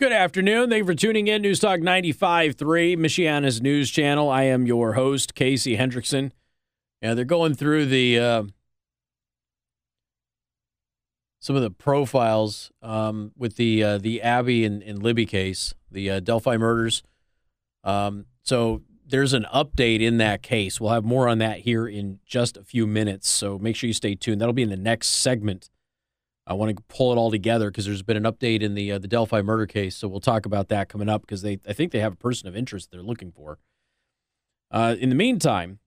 Good afternoon. Thank you for tuning in. News Talk 95.3, Michiana's news channel. I am your host, Casey Hendrickson. Yeah, they're going through the uh, some of the profiles um, with the uh, the Abby and, and Libby case, the uh, Delphi murders. Um, so there's an update in that case. We'll have more on that here in just a few minutes. So make sure you stay tuned. That'll be in the next segment. I want to pull it all together because there's been an update in the uh, the Delphi murder case. So we'll talk about that coming up because they I think they have a person of interest they're looking for. Uh, in the meantime,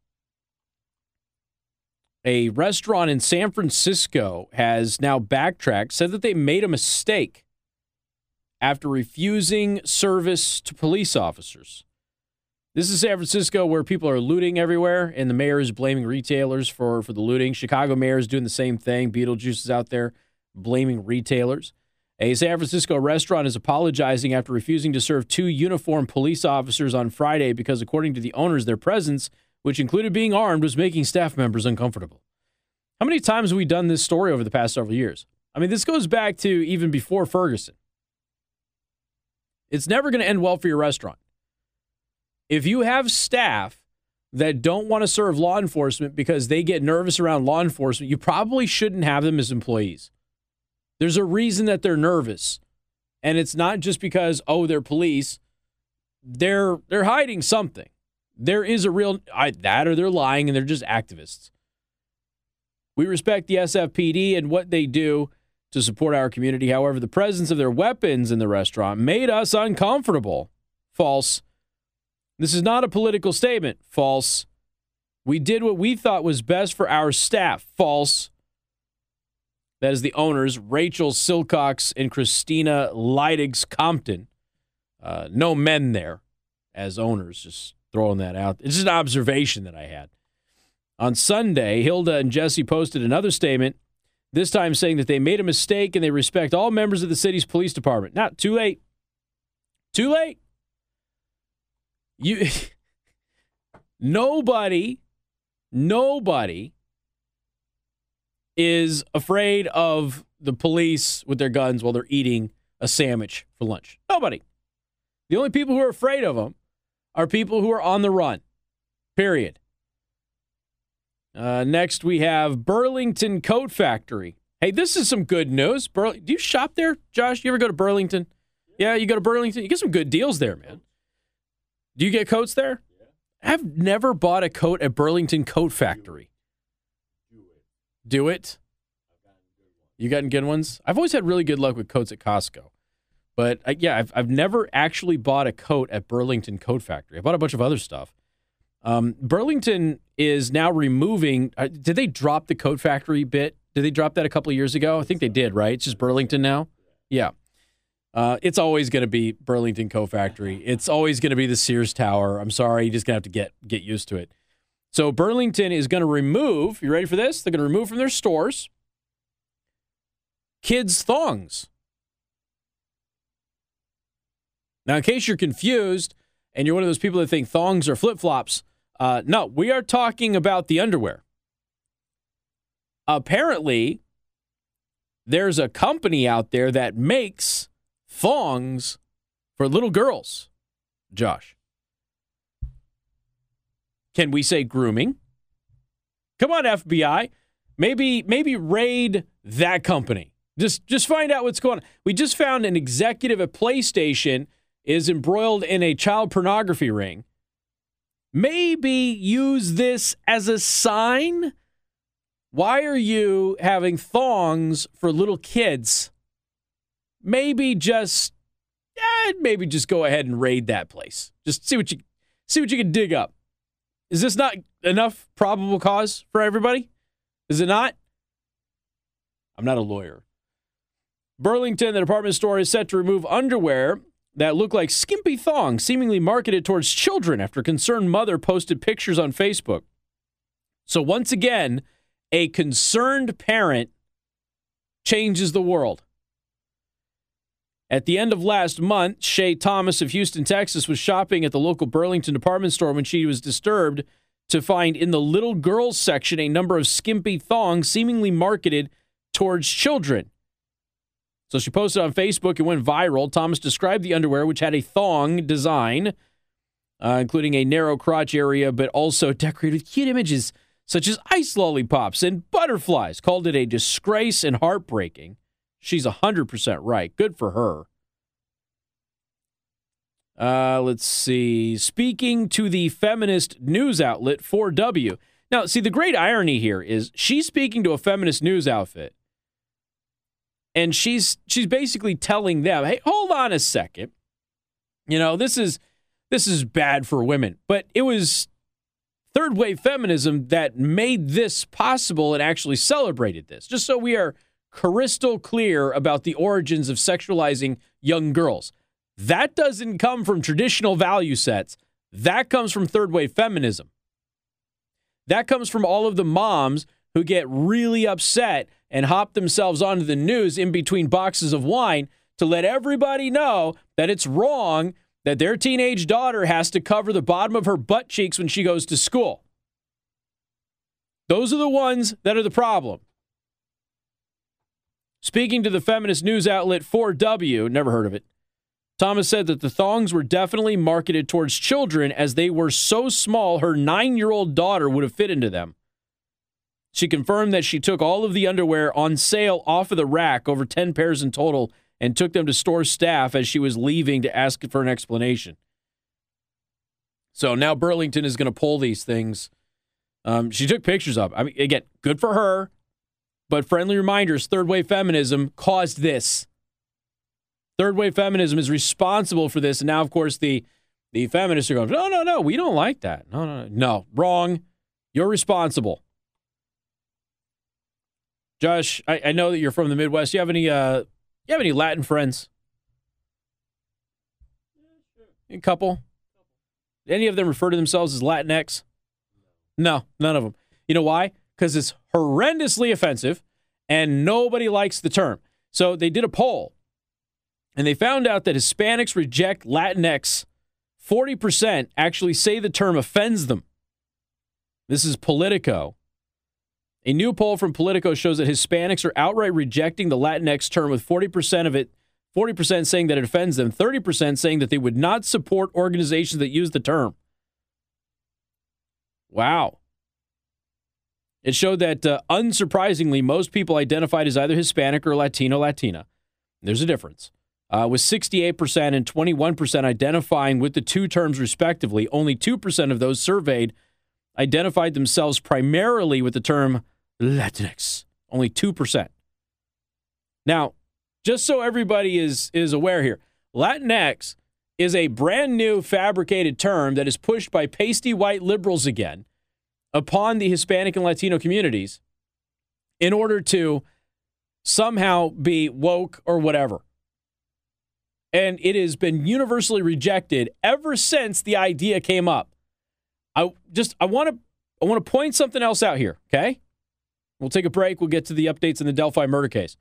a restaurant in San Francisco has now backtracked, said that they made a mistake after refusing service to police officers. This is San Francisco where people are looting everywhere, and the mayor is blaming retailers for, for the looting. Chicago mayor is doing the same thing. Beetlejuice is out there blaming retailers. A San Francisco restaurant is apologizing after refusing to serve two uniformed police officers on Friday because, according to the owners, their presence – which included being armed, was making staff members uncomfortable. How many times have we done this story over the past several years? I mean, this goes back to even before Ferguson. It's never going to end well for your restaurant. If you have staff that don't want to serve law enforcement because they get nervous around law enforcement, you probably shouldn't have them as employees. There's a reason that they're nervous. And it's not just because, oh, they're police. They're they're hiding something. There is a real I, that, or they're lying and they're just activists. We respect the SFPD and what they do to support our community. However, the presence of their weapons in the restaurant made us uncomfortable. False. This is not a political statement. False. We did what we thought was best for our staff. False. That is the owners, Rachel Sillcocks and Kristina Liedags Compton. Uh, no men there as owners, just throwing that out. It's just an observation that I had. On Sunday, Hilda and Jesse posted another statement, this time saying that they made a mistake and they respect all members of the city's police department. Not too late. Too late. You nobody nobody is afraid of the police with their guns while they're eating a sandwich for lunch. Nobody. The only people who are afraid of them are people who are on the run. Period. Uh, next, we have Burlington Coat Factory. Hey, this is some good news. Bur- Do you shop there, Josh? You ever go to Burlington? Yeah, you go to Burlington. You get some good deals there, man. Do you get coats there? I've never bought a coat at Burlington Coat Factory. Do it. You gotten good ones? I've always had really good luck with coats at Costco. But uh, yeah, I've, I've never actually bought a coat at Burlington Coat Factory. I bought a bunch of other stuff. Um, Burlington is now removing. Uh, did they drop the Coat Factory bit? Did they drop that a couple years ago? I think they did, right? It's just Burlington now. Yeah. Uh, it's always going to be Burlington Coat Factory. It's always going to be the Sears Tower. I'm sorry, you're just gonna have to get get used to it. So Burlington is going to remove. You ready for this? They're going to remove from their stores kids thongs. Now, in case you're confused and you're one of those people that think thongs are flip flops, uh, no, we are talking about the underwear. Apparently, there's a company out there that makes thongs for little girls. Josh. Can we say grooming? Come on, FBI. Maybe maybe raid that company. Just just find out what's going on. We just found an executive at PlayStation is embroiled in a child pornography ring, maybe use this as a sign. Why are you having thongs for little kids? Maybe just, yeah, maybe just go ahead and raid that place. Just see what you see what you can dig up. Is this not enough probable cause for everybody? Is it not? I'm not a lawyer. Burlington, the department store, is set to remove underwear that look like skimpy thongs, seemingly marketed towards children after concerned mother posted pictures on Facebook. So, once again, a concerned parent changes the world. At the end of last month, Shay Thomas of Houston, Texas, was shopping at the local Burlington department store when she was disturbed to find in the little girls section a number of skimpy thongs seemingly marketed towards children. So she posted on Facebook and went viral. Thomas described the underwear, which had a thong design, uh, including a narrow crotch area, but also decorated with cute images such as ice lollipops and butterflies. Called it a disgrace and heartbreaking. She's 100% right. Good for her. Uh, let's see. Speaking to the feminist news outlet 4W. Now, see, the great irony here is she's speaking to a feminist news outfit, and she's she's basically telling them, "Hey, hold on a second. You know, this is this is bad for women." But it was third wave feminism that made this possible and actually celebrated this. Just so we are crystal clear about the origins of sexualizing young girls. That doesn't come from traditional value sets. That comes from third wave feminism. That comes from all of the moms who get really upset and hop themselves onto the news in between boxes of wine to let everybody know that it's wrong that their teenage daughter has to cover the bottom of her butt cheeks when she goes to school. Those are the ones that are the problem. Speaking to the feminist news outlet 4W, never heard of it, Thomas said that the thongs were definitely marketed towards children as they were so small her nine year old daughter would have fit into them. She confirmed that she took all of the underwear on sale off of the rack, over 10 pairs in total, and took them to store staff as she was leaving to ask for an explanation. So now Burlington is going to pull these things. Um, she took pictures of. I mean, again, good for her, but friendly reminders: third wave feminism caused this. Third wave feminism is responsible for this. And now, of course, the, the feminists are going, no, no, no, we don't like that. No, no, no, wrong. You're responsible. Josh, I, I know that you're from the Midwest. You have any uh you have any Latin friends? A couple. Any of them refer to themselves as Latinx? No, none of them. You know why? Because it's horrendously offensive and nobody likes the term. So they did a poll and they found out that Hispanics reject Latinx. 40% actually say the term offends them. This is Politico. A new poll from Politico shows that Hispanics are outright rejecting the Latinx term, with 40% of it, 40% saying that it offends them, 30% saying that they would not support organizations that use the term. Wow. It showed that, uh, unsurprisingly, most people identified as either Hispanic or Latino, Latina. There's a difference uh, with 68% and 21% identifying with the two terms respectively. Only 2% of those surveyed identified themselves primarily with the term Latinx. Only 2%. Now, just so everybody is, is aware here, Latinx is a brand new fabricated term that is pushed by pasty white liberals again upon the Hispanic and Latino communities in order to somehow be woke or whatever and it has been universally rejected ever since the idea came up. I just I want to I want to point something else out here, okay? We'll take a break. We'll get to the updates in the Delphi murder case.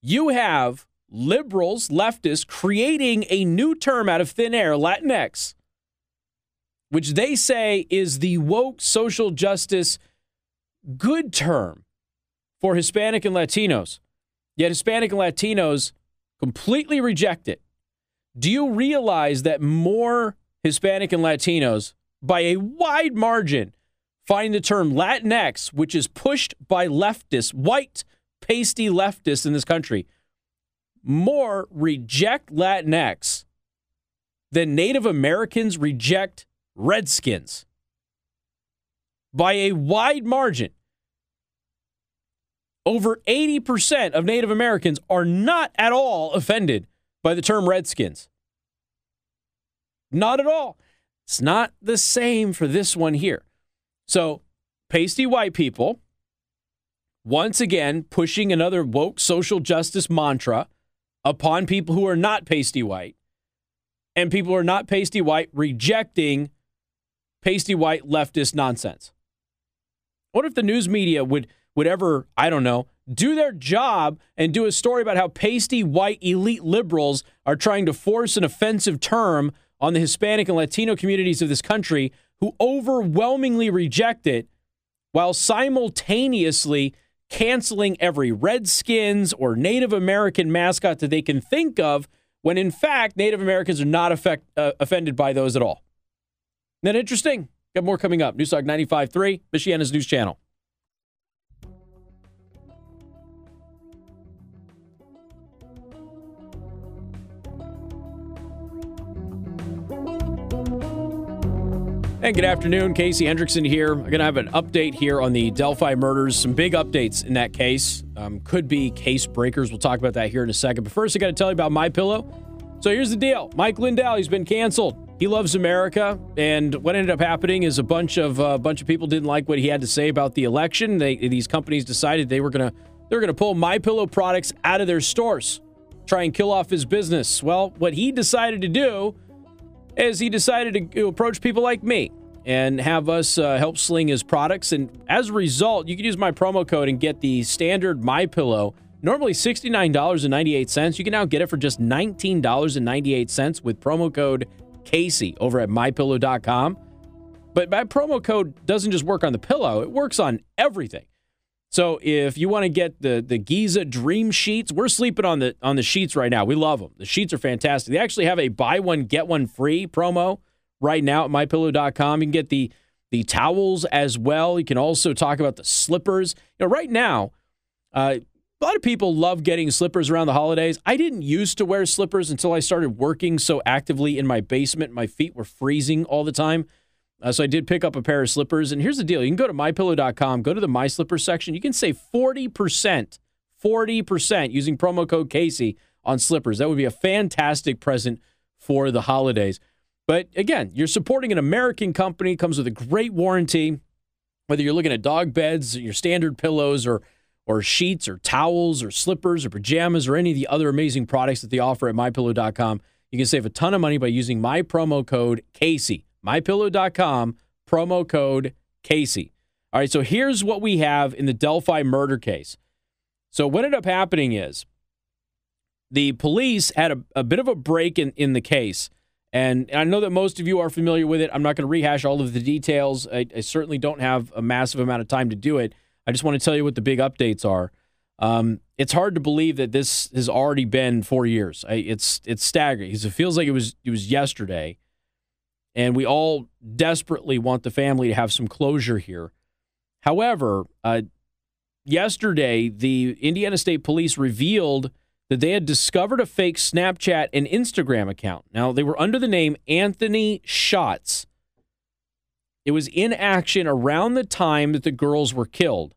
You have liberals, leftists creating a new term out of thin air, Latinx, which they say is the woke social justice good term for Hispanic and Latinos. Yet Hispanic and Latinos completely reject it. Do you realize that more Hispanic and Latinos, by a wide margin, find the term Latinx, which is pushed by leftists, white, pasty leftists in this country, more reject Latinx than Native Americans reject Redskins by a wide margin over 80% of Native Americans are not at all offended by the term Redskins. Not at all. It's not the same for this one here. So, pasty white people, once again, pushing another woke social justice mantra upon people who are not pasty white, and people who are not pasty white rejecting pasty white leftist nonsense. What if the news media would would ever, I don't know, do their job and do a story about how pasty white elite liberals are trying to force an offensive term on the Hispanic and Latino communities of this country who overwhelmingly reject it while simultaneously canceling every Redskins or Native American mascot that they can think of, when in fact, Native Americans are not affect, uh, offended by those at all. That interesting? Got more coming up. Newstalk 95.3, Michiana's News Channel. And good afternoon. Casey Hendrickson here. I'm going to have an update here on the Delphi murders. Some big updates in that case. Um, could be case breakers. We'll talk about that here in a second. But first, I got to tell you about My Pillow. So here's the deal. Mike Lindell, he's been canceled. He loves America, and what ended up happening is a bunch of a uh, bunch of people didn't like what he had to say about the election. They, these companies decided they were gonna they were gonna pull My Pillow products out of their stores, try and kill off his business. Well, what he decided to do is he decided to approach people like me and have us uh, help sling his products. And as a result, you can use my promo code and get the standard My Pillow. Normally $69.98. You can now get it for just $19.98 with promo code Casey over at mypillow.com. But my promo code doesn't just work on the pillow, it works on everything. So if you want to get the the Giza Dream Sheets, we're sleeping on the on the sheets right now. We love them. The sheets are fantastic. They actually have a buy one get one free promo right now at mypillow.com. You can get the the towels as well. You can also talk about the slippers. You know, right now, uh, a lot of people love getting slippers around the holidays. I didn't used to wear slippers until I started working so actively in my basement. My feet were freezing all the time. Uh, so I did pick up a pair of slippers. And here's the deal you can go to mypillow.com, go to the My Slippers section. You can save 40%, 40% using promo code Casey on slippers. That would be a fantastic present for the holidays. But again, you're supporting an American company, comes with a great warranty. Whether you're looking at dog beds, your standard pillows, or or sheets, or towels, or slippers, or pajamas, or any of the other amazing products that they offer at mypillow.com, you can save a ton of money by using my promo code Casey mypillow.com, promo code Casey. All right, so here's what we have in the Delphi murder case. So, what ended up happening is the police had a, a bit of a break in, in the case. And I know that most of you are familiar with it. I'm not going to rehash all of the details. I, I, certainly don't have a massive amount of time to do it. I just want to tell you what the big updates are. Um, it's hard to believe that this has already been four years. I, it's it's staggering because it feels like it was it was yesterday and we all desperately want the family to have some closure here. However, uh, yesterday, the Indiana State Police revealed that they had discovered a fake Snapchat and Instagram account. Now, they were under the name Anthony Shots. It was in action around the time that the girls were killed.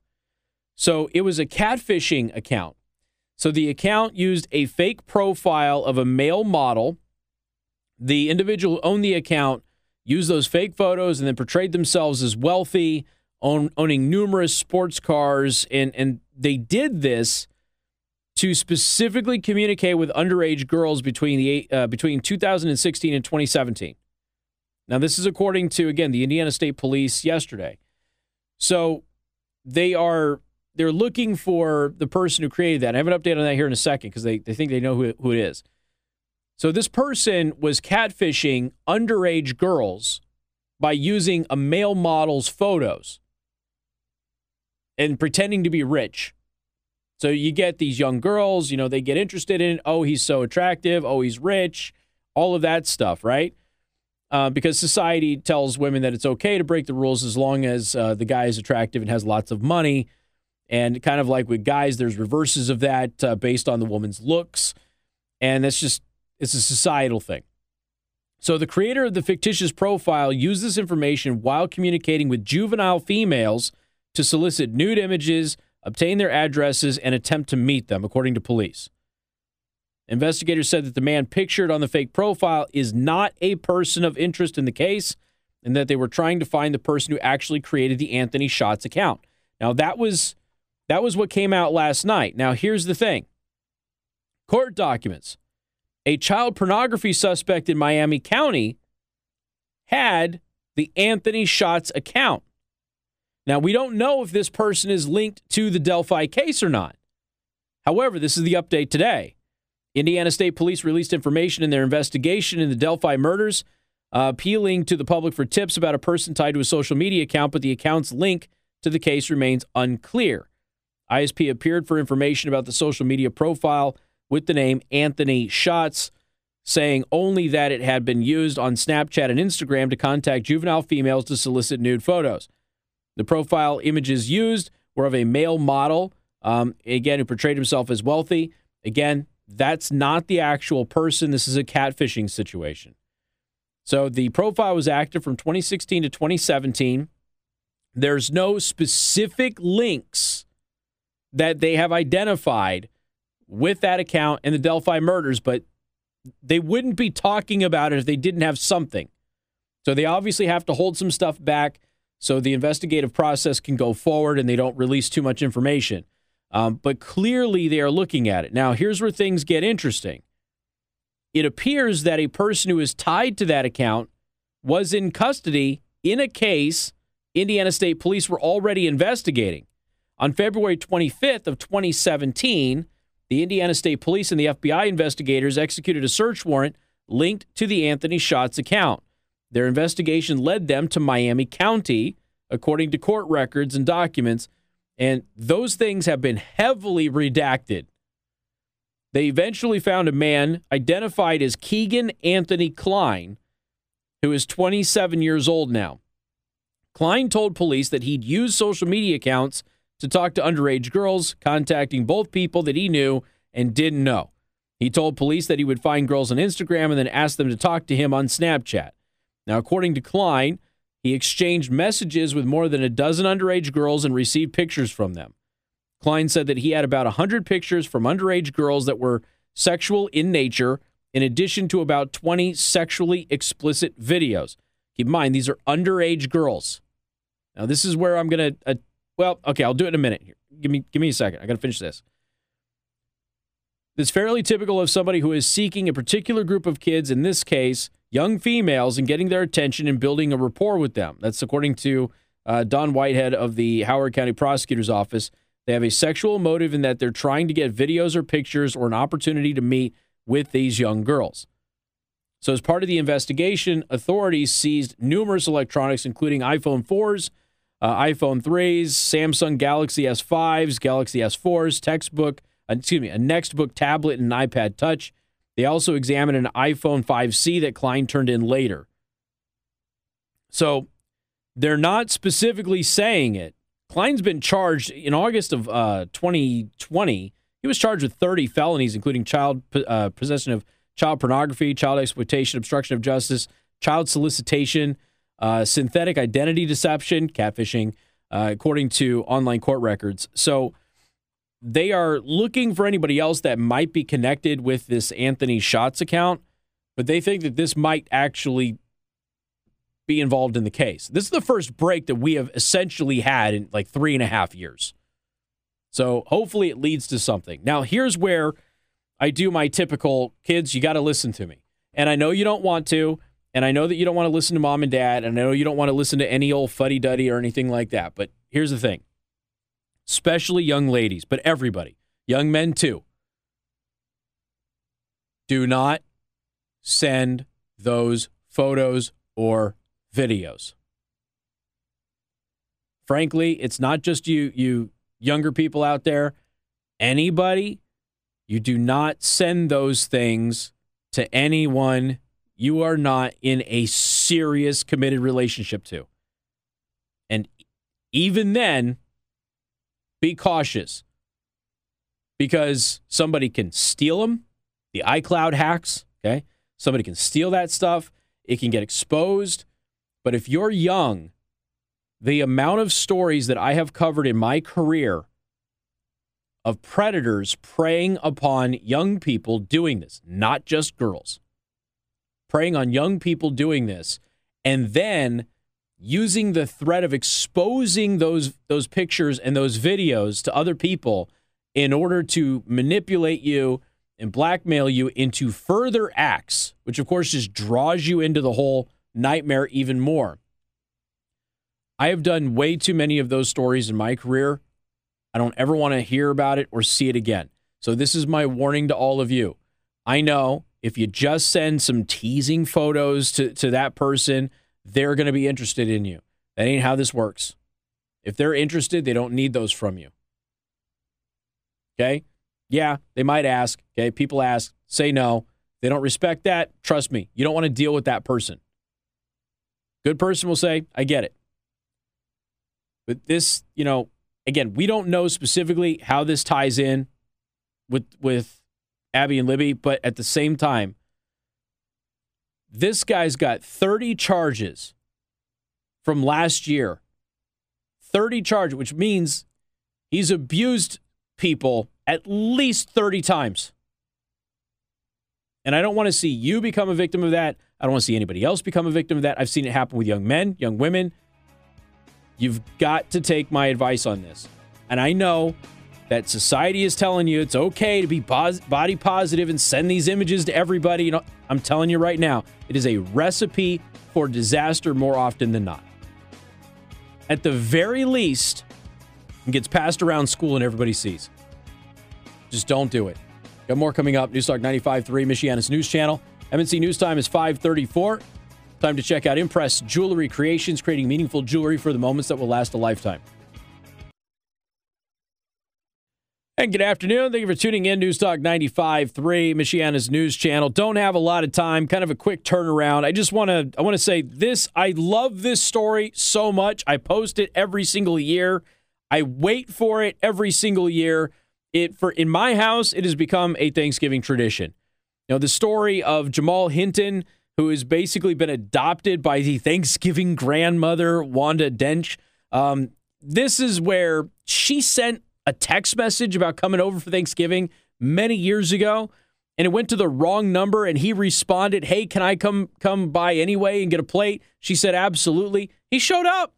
So it was a catfishing account. So the account used a fake profile of a male model. The individual who owned the account used those fake photos and then portrayed themselves as wealthy, own, owning numerous sports cars, and and they did this to specifically communicate with underage girls between the uh, between 2016 and 2017. Now, this is according to again the Indiana State Police yesterday. So they are they're looking for the person who created that. I have an update on that here in a second because they, they think they know who, who it is. So this person was catfishing underage girls by using a male model's photos and pretending to be rich. So you get these young girls, you know, they get interested in, oh, he's so attractive, oh, he's rich, all of that stuff, right? Uh, because society tells women that it's okay to break the rules as long as uh, the guy is attractive and has lots of money. And kind of like with guys, there's reverses of that uh, based on the woman's looks. And that's just it's a societal thing. So the creator of the fictitious profile used this information while communicating with juvenile females to solicit nude images, obtain their addresses, and attempt to meet them, according to police. Investigators said that the man pictured on the fake profile is not a person of interest in the case and that they were trying to find the person who actually created the Anthony Shots account. Now that was that was what came out last night. Now here's the thing. Court documents a child pornography suspect in Miami County had the Anthony Shots account. Now, we don't know if this person is linked to the Delphi case or not. However, this is the update today. Indiana State Police released information in their investigation in the Delphi murders, uh, appealing to the public for tips about a person tied to a social media account, but the account's link to the case remains unclear. ISP appeared for information about the social media profile with the name Anthony Shots, saying only that it had been used on Snapchat and Instagram to contact juvenile females to solicit nude photos. The profile images used were of a male model, um, again, who portrayed himself as wealthy. Again, that's not the actual person. This is a catfishing situation. So the profile was active from 2016 to 2017. There's no specific links that they have identified with that account and the Delphi murders, but they wouldn't be talking about it if they didn't have something. So they obviously have to hold some stuff back so the investigative process can go forward and they don't release too much information. Um, but clearly they are looking at it. Now, here's where things get interesting. It appears that a person who is tied to that account was in custody in a case Indiana State Police were already investigating. On February 25th of 2017, the Indiana State Police and the FBI investigators executed a search warrant linked to the Anthony Shots account. Their investigation led them to Miami County, according to court records and documents, and those things have been heavily redacted. They eventually found a man identified as Kegan Anthony Kline, who is 27 years old now. Kline told police that he'd used social media accounts to talk to underage girls, contacting both people that he knew and didn't know. He told police that he would find girls on Instagram and then ask them to talk to him on Snapchat. Now, according to Kline, he exchanged messages with more than a dozen underage girls and received pictures from them. Kline said that he had about 100 pictures from underage girls that were sexual in nature, in addition to about 20 sexually explicit videos. Keep in mind, these are underage girls. Now, this is where I'm going to, uh, well, okay, I'll do it in a minute here. Give me, give me a second. I got to finish this. It's fairly typical of somebody who is seeking a particular group of kids, in this case, young females, and getting their attention and building a rapport with them. That's according to uh, Don Whitehead of the Howard County Prosecutor's Office. They have a sexual motive in that they're trying to get videos or pictures or an opportunity to meet with these young girls. So, as part of the investigation, authorities seized numerous electronics, including iPhone 4s, uh, iPhone 3s, Samsung Galaxy S5s, Galaxy S4s, textbook, uh, excuse me, a Nextbook tablet and an iPad Touch. They also examined an iPhone 5C that Kline turned in later. So they're not specifically saying it. Kline's been charged in August of uh, 2020. He was charged with 30 felonies, including child uh, possession of child pornography, child exploitation, obstruction of justice, child solicitation, uh, synthetic identity deception, catfishing, uh, according to online court records. So they are looking for anybody else that might be connected with this Anthony Shots account, but they think that this might actually be involved in the case. This is the first break that we have essentially had in like three and a half years. So hopefully it leads to something. Now, here's where I do my typical kids, you got to listen to me. And I know you don't want to. And I know that you don't want to listen to mom and dad. And I know you don't want to listen to any old fuddy duddy or anything like that. But here's the thing especially young ladies, but everybody, young men too. Do not send those photos or videos. Frankly, it's not just you you younger people out there. Anybody, you do not send those things to anyone you are not in a serious committed relationship to. And even then, be cautious because somebody can steal them, the iCloud hacks, okay? Somebody can steal that stuff, it can get exposed. But if you're young, the amount of stories that I have covered in my career of predators preying upon young people doing this, not just girls, preying on young people doing this, and then using the threat of exposing those those pictures and those videos to other people in order to manipulate you and blackmail you into further acts, which of course just draws you into the whole nightmare even more. I have done way too many of those stories in my career. I don't ever want to hear about it or see it again. So, this is my warning to all of you. I know if you just send some teasing photos to, to that person, they're going to be interested in you. That ain't how this works. If they're interested, they don't need those from you. Okay. Yeah, they might ask. Okay. People ask, say no. They don't respect that. Trust me, you don't want to deal with that person. Good person will say, I get it. But this, you know, again, we don't know specifically how this ties in with with Abby and Libby, but at the same time, this guy's got 30 charges from last year. 30 charges, which means he's abused people at least 30 times. And I don't want to see you become a victim of that. I don't want to see anybody else become a victim of that. I've seen it happen with young men, young women. You've got to take my advice on this. And I know that society is telling you it's okay to be pos- body positive and send these images to everybody. You know, I'm telling you right now, it is a recipe for disaster more often than not. At the very least, it gets passed around school and everybody sees. Just don't do it. Got more coming up. Newstalk 95.3, Michiana's news channel. MNC News Time is 534. Time to check out Impress Jewelry Creations, creating meaningful jewelry for the moments that will last a lifetime. And good afternoon. Thank you for tuning in. News Talk 95.3, Michiana's news channel. Don't have a lot of time, kind of a quick turnaround. I just want to I want to say this. I love this story so much. I post it every single year. I wait for it every single year. It for in my house, it has become a Thanksgiving tradition. You know, the story of Jamal Hinton, who has basically been adopted by the Thanksgiving grandmother, Wanda Dench. Um, this is where she sent a text message about coming over for Thanksgiving many years ago and it went to the wrong number and he responded, "Hey, can I come come by anyway and get a plate?" She said, "Absolutely." He showed up.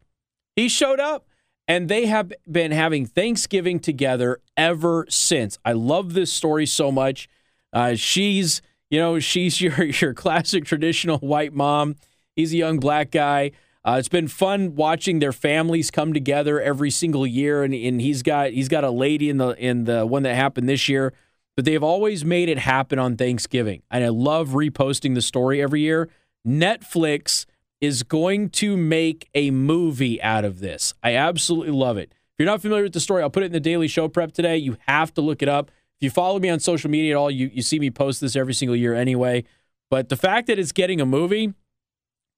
He showed up and they have been having Thanksgiving together ever since. I love this story so much. Uh, she's, you know, she's your your classic traditional white mom. He's a young black guy. Uh, it's been fun watching their families come together every single year, and, and he's got he's got a lady in the in the one that happened this year, but they've always made it happen on Thanksgiving, and I love reposting the story every year. Netflix is going to make a movie out of this. I absolutely love it. If you're not familiar with the story, I'll put it in the daily show prep today. You have to look it up. If you follow me on social media at all, you, you see me post this every single year anyway. But the fact that it's getting a movie,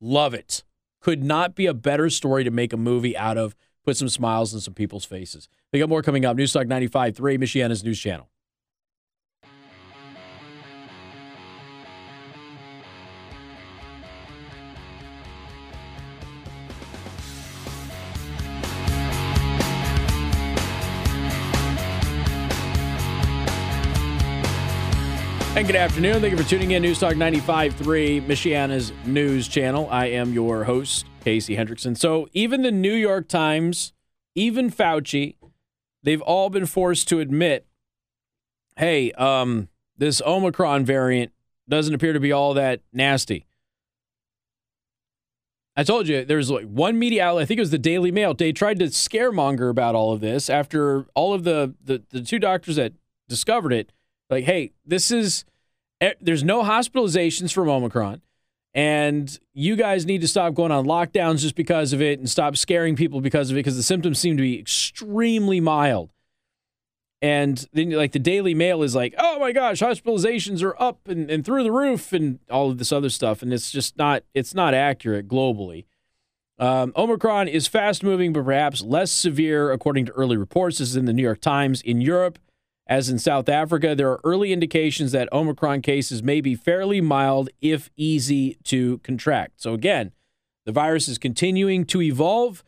love it could not be a better story to make a movie out of, put some smiles on some people's faces. We got more coming up. Newstalk 95.3, Michiana's news channel. And good afternoon. Thank you for tuning in. News Talk 95.3, Michiana's news channel. I am your host, Casey Hendrickson. So even the New York Times, even Fauci, they've all been forced to admit, hey, um, this Omicron variant doesn't appear to be all that nasty. I told you there's like one media outlet, I think it was the Daily Mail. They tried to scaremonger about all of this after all of the, the, the two doctors that discovered it like, hey, this is eh, there's no hospitalizations from Omicron, and you guys need to stop going on lockdowns just because of it and stop scaring people because of it because the symptoms seem to be extremely mild. And then, like, the Daily Mail is like, oh my gosh, hospitalizations are up and, and through the roof and all of this other stuff. And it's just not, it's not accurate globally. Um, Omicron is fast moving, but perhaps less severe, according to early reports. This is in the New York Times. In Europe, as in South Africa, there are early indications that Omicron cases may be fairly mild if easy to contract. So, again, the virus is continuing to evolve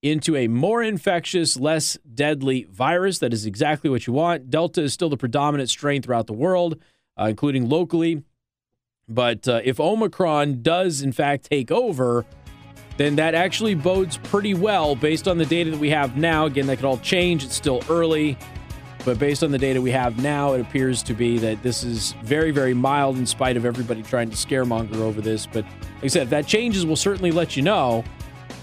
into a more infectious, less deadly virus. That is exactly what you want. Delta is still the predominant strain throughout the world, uh, including locally. But uh, if Omicron does, in fact, take over, then that actually bodes pretty well based on the data that we have now. Again, that could all change. It's still early. But based on the data we have now, it appears to be that this is very, very mild in spite of everybody trying to scaremonger over this. But like I said, if that changes, we'll certainly let you know.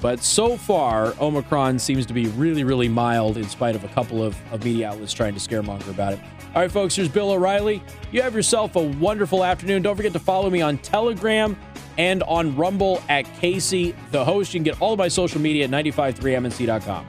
But so far, Omicron seems to be really, really mild in spite of a couple of, of media outlets trying to scaremonger about it. All right, folks, here's Bill O'Reilly. You have yourself a wonderful afternoon. Don't forget to follow me on Telegram and on Rumble at Casey the host. You can get all of my social media at 953mnc.com.